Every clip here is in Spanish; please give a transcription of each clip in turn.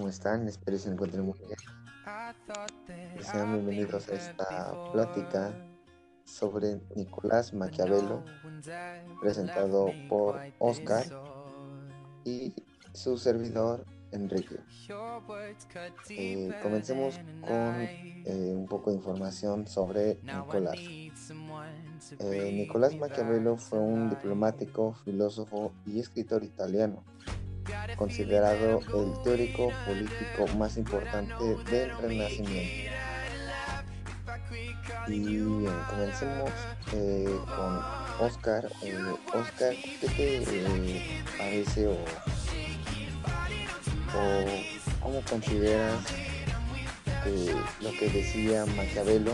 ¿Cómo están? Espero se encuentren muy bien. Sean bienvenidos a esta plática sobre Nicolás Maquiavelo, presentado por Oscar y su servidor Enrique. Eh, comencemos con eh, un poco de información sobre Nicolás. Eh, Nicolás Maquiavelo fue un diplomático, filósofo y escritor italiano, considerado el teórico político más importante del Renacimiento. Y comencemos con Oscar. Oscar, ¿qué te parece o o cómo consideras lo que decía Maquiavelo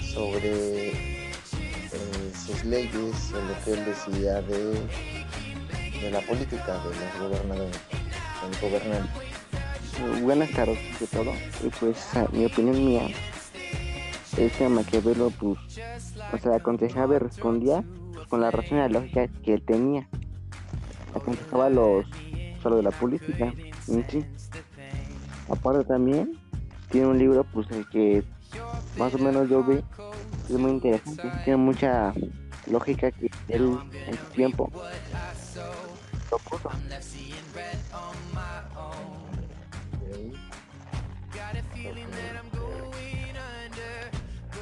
sobre eh, sus leyes o lo que él decía de, de la política de los gobernadores, del gobernante. Buenas tardes de todo. Y pues mi opinión mía es que Maquiavelo pues o sea aconsejaba y respondía con la razón y la lógica que él tenía. Aconsejaba los solo de la política sí. Aparte también tiene un libro pues el que más o menos yo vi es muy interesante, tiene mucha lógica que él en su tiempo lo puso.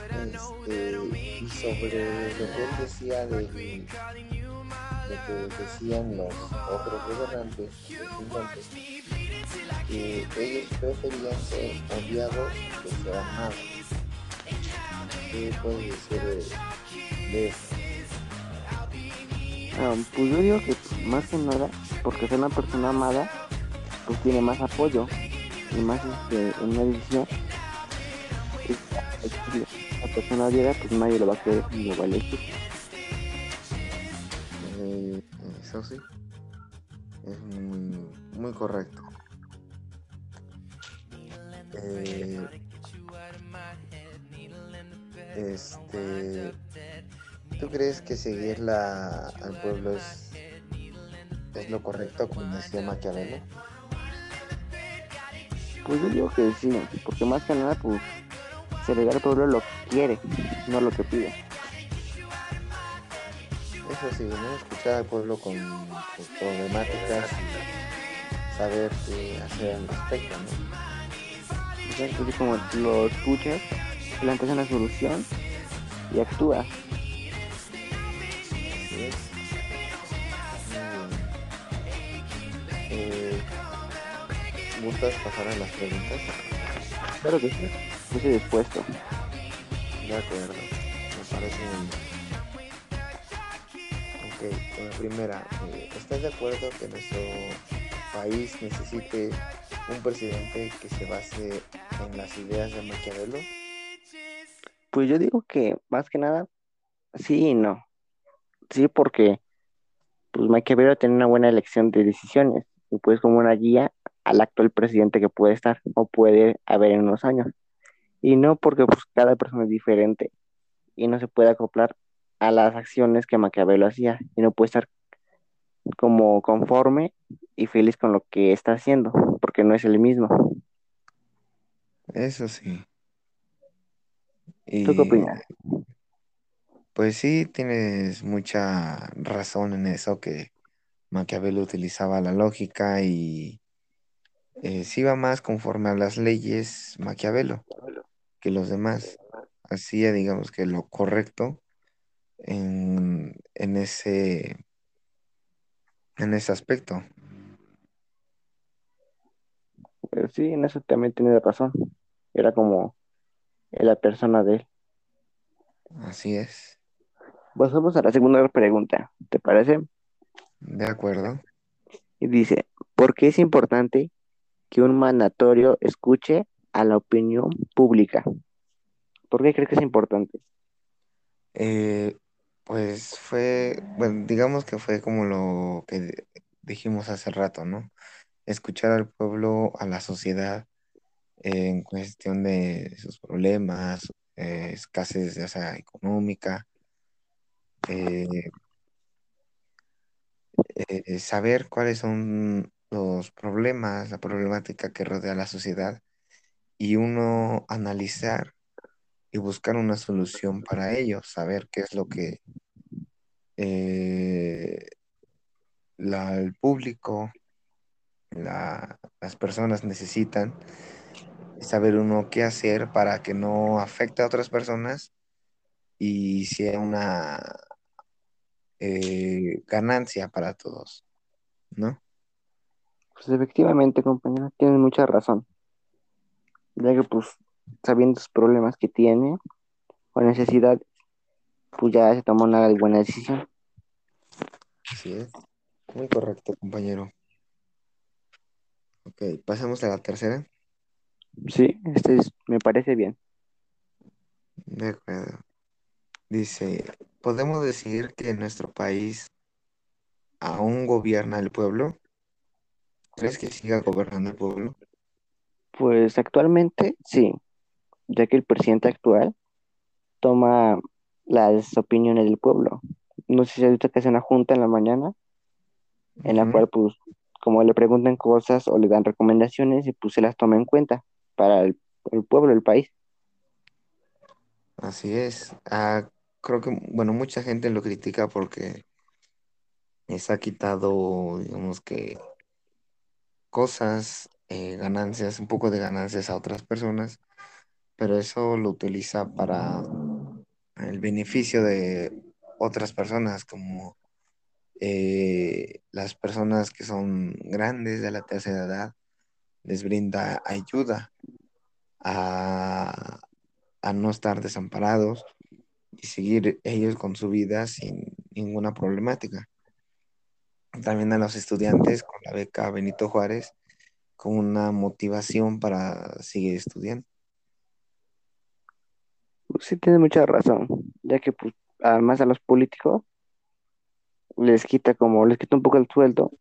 Este, y sobre lo que él decía de, de que decían los otros gobernantes, que ellos preferían ser odiados que ser amados. ¿Qué puedes decir de, eso? Pues yo digo que más que nada, porque ser una persona amada, pues tiene más apoyo y más este, en una decisión. Si la persona odiada, pues nadie lo va a querer ni lo va a elegir. Eh, eso sí, es muy, muy correcto. Crees que seguirla al pueblo es, es lo correcto, como decía Maquiavelo? Pues yo digo que sí, porque más que nada, pues se le da al pueblo lo que quiere, no lo que pide. Eso sí, ¿no? escuchar al pueblo con sus problemáticas y saber qué hacer al respecto, ¿no? Entonces como lo escuchas, planteas una solución y actúas. Eh, ¿Gustas pasar a las preguntas? Claro que sí, estoy dispuesto. De acuerdo, me parece bien. Ok, con la primera, eh, ¿estás de acuerdo que nuestro país necesite un presidente que se base en las ideas de Maquiavelo? Pues yo digo que más que nada, sí y no. Sí, porque pues Maquiavelo tiene una buena elección de decisiones y pues como una guía al actual presidente que puede estar o puede haber en unos años. Y no porque pues cada persona es diferente y no se puede acoplar a las acciones que Maquiavelo hacía y no puede estar como conforme y feliz con lo que está haciendo, porque no es el mismo. Eso sí. ¿Tú qué opinas? Pues sí, tienes mucha razón en eso, que Maquiavelo utilizaba la lógica y eh, sí iba más conforme a las leyes Maquiavelo que los demás. Hacía, digamos, que lo correcto en, en ese en ese aspecto. Pues sí, en eso también tiene razón. Era como la persona de él. Así es. Pasamos a la segunda pregunta, ¿te parece? De acuerdo. Y dice, ¿por qué es importante que un mandatorio escuche a la opinión pública? ¿Por qué crees que es importante? Eh, pues fue, bueno, digamos que fue como lo que dijimos hace rato, ¿no? Escuchar al pueblo, a la sociedad en cuestión de sus problemas, eh, escasez ya sea económica, eh, eh, saber cuáles son los problemas, la problemática que rodea la sociedad y uno analizar y buscar una solución para ello, saber qué es lo que eh, el público, las personas necesitan, saber uno qué hacer para que no afecte a otras personas y sea una eh, ganancia para todos, ¿no? Pues efectivamente, compañero, tienes mucha razón. Ya que pues sabiendo los problemas que tiene o necesidad, pues ya se tomó una buena decisión. Así es. Muy correcto, compañero. Ok, pasamos a la tercera. Sí, este me parece bien. De acuerdo. Dice, ¿podemos decir que en nuestro país aún gobierna el pueblo? ¿Crees que siga gobernando el pueblo? Pues actualmente sí, ya que el presidente actual toma las opiniones del pueblo. No sé si ahorita que hace una junta en la mañana, en la cual pues como le preguntan cosas o le dan recomendaciones y pues se las toma en cuenta para el, pueblo, el país. Así es. Ah, creo que, bueno, mucha gente lo critica porque les ha quitado, digamos que, cosas, eh, ganancias, un poco de ganancias a otras personas, pero eso lo utiliza para el beneficio de otras personas, como eh, las personas que son grandes de la tercera edad, les brinda ayuda a, a no estar desamparados y seguir ellos con su vida sin ninguna problemática. También a los estudiantes con la beca Benito Juárez con una motivación para seguir estudiando. Sí, tiene mucha razón, ya que pues, además a los políticos les quita como, les quita un poco el sueldo,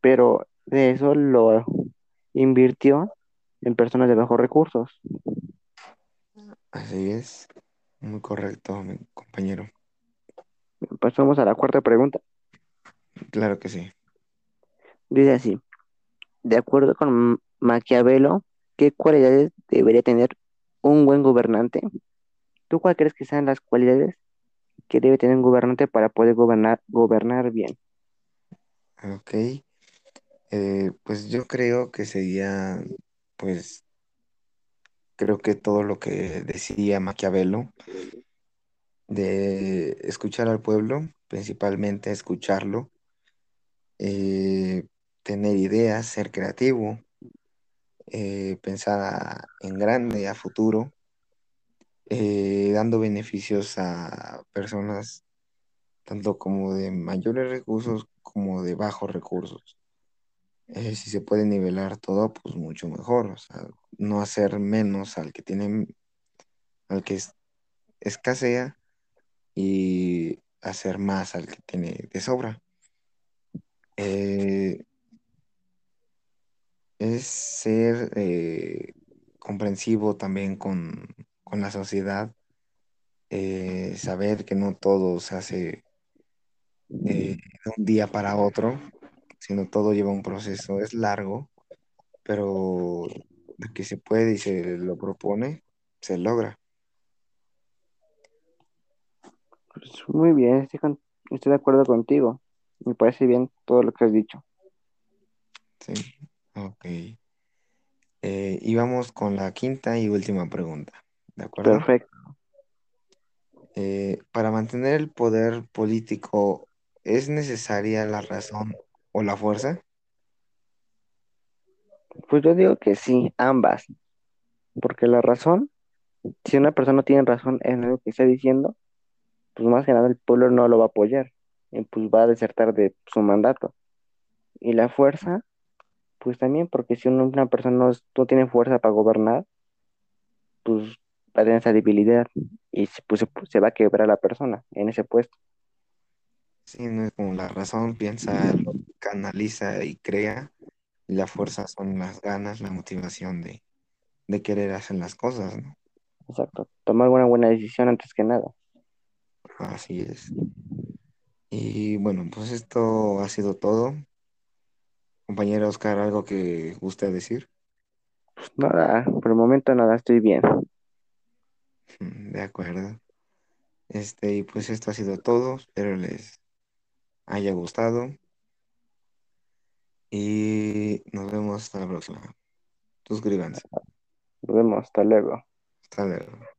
pero de eso lo invirtió en personas de bajos recursos. Así es, muy correcto, mi compañero. Pasamos a la cuarta pregunta. Claro que sí. Dice así, de acuerdo con Maquiavelo, ¿qué cualidades debería tener un buen gobernante? ¿Tú cuál crees que sean las cualidades que debe tener un gobernante para poder gobernar, gobernar bien? Ok. Eh, pues yo creo que sería, pues, creo que todo lo que decía Maquiavelo, de escuchar al pueblo, principalmente escucharlo, eh, tener ideas, ser creativo, eh, pensar en grande, a futuro, eh, dando beneficios a personas tanto como de mayores recursos como de bajos recursos. si se puede nivelar todo, pues mucho mejor. O sea, no hacer menos al que tiene, al que escasea y hacer más al que tiene de sobra. Eh, es ser eh, comprensivo también con, la sociedad, eh, saber que no todo se hace de un día para otro, sino todo lleva un proceso, es largo, pero de que se puede y se lo propone, se logra. Pues muy bien, estoy, estoy de acuerdo contigo. Me parece bien todo lo que has dicho. Sí, ok. Eh, y vamos con la quinta y última pregunta. ¿De acuerdo? Perfecto. Eh, para mantener el poder político, ¿es necesaria la razón o la fuerza? Pues yo digo que sí, ambas. Porque la razón, si una persona tiene razón en lo que está diciendo, pues más que nada el pueblo no lo va a apoyar y pues va a desertar de su mandato. Y la fuerza, pues también, porque si una persona no, tiene fuerza para gobernar, pues va a tener esa debilidad y pues, se va a quebrar la persona en ese puesto. Sí, no es como la razón, piensa, canaliza y crea, y la fuerza son las ganas, la motivación de, de querer hacer las cosas, ¿no? Exacto, tomar una buena decisión antes que nada. Así es. Y bueno, pues esto ha sido todo. Compañero Oscar, ¿algo que guste decir? Pues nada, por el momento nada, estoy bien. Mm, de acuerdo. Este, y pues esto ha sido todo. Espero les haya gustado. Y nos vemos hasta la próxima. Suscríbanse. Nos vemos, hasta luego. Hasta luego.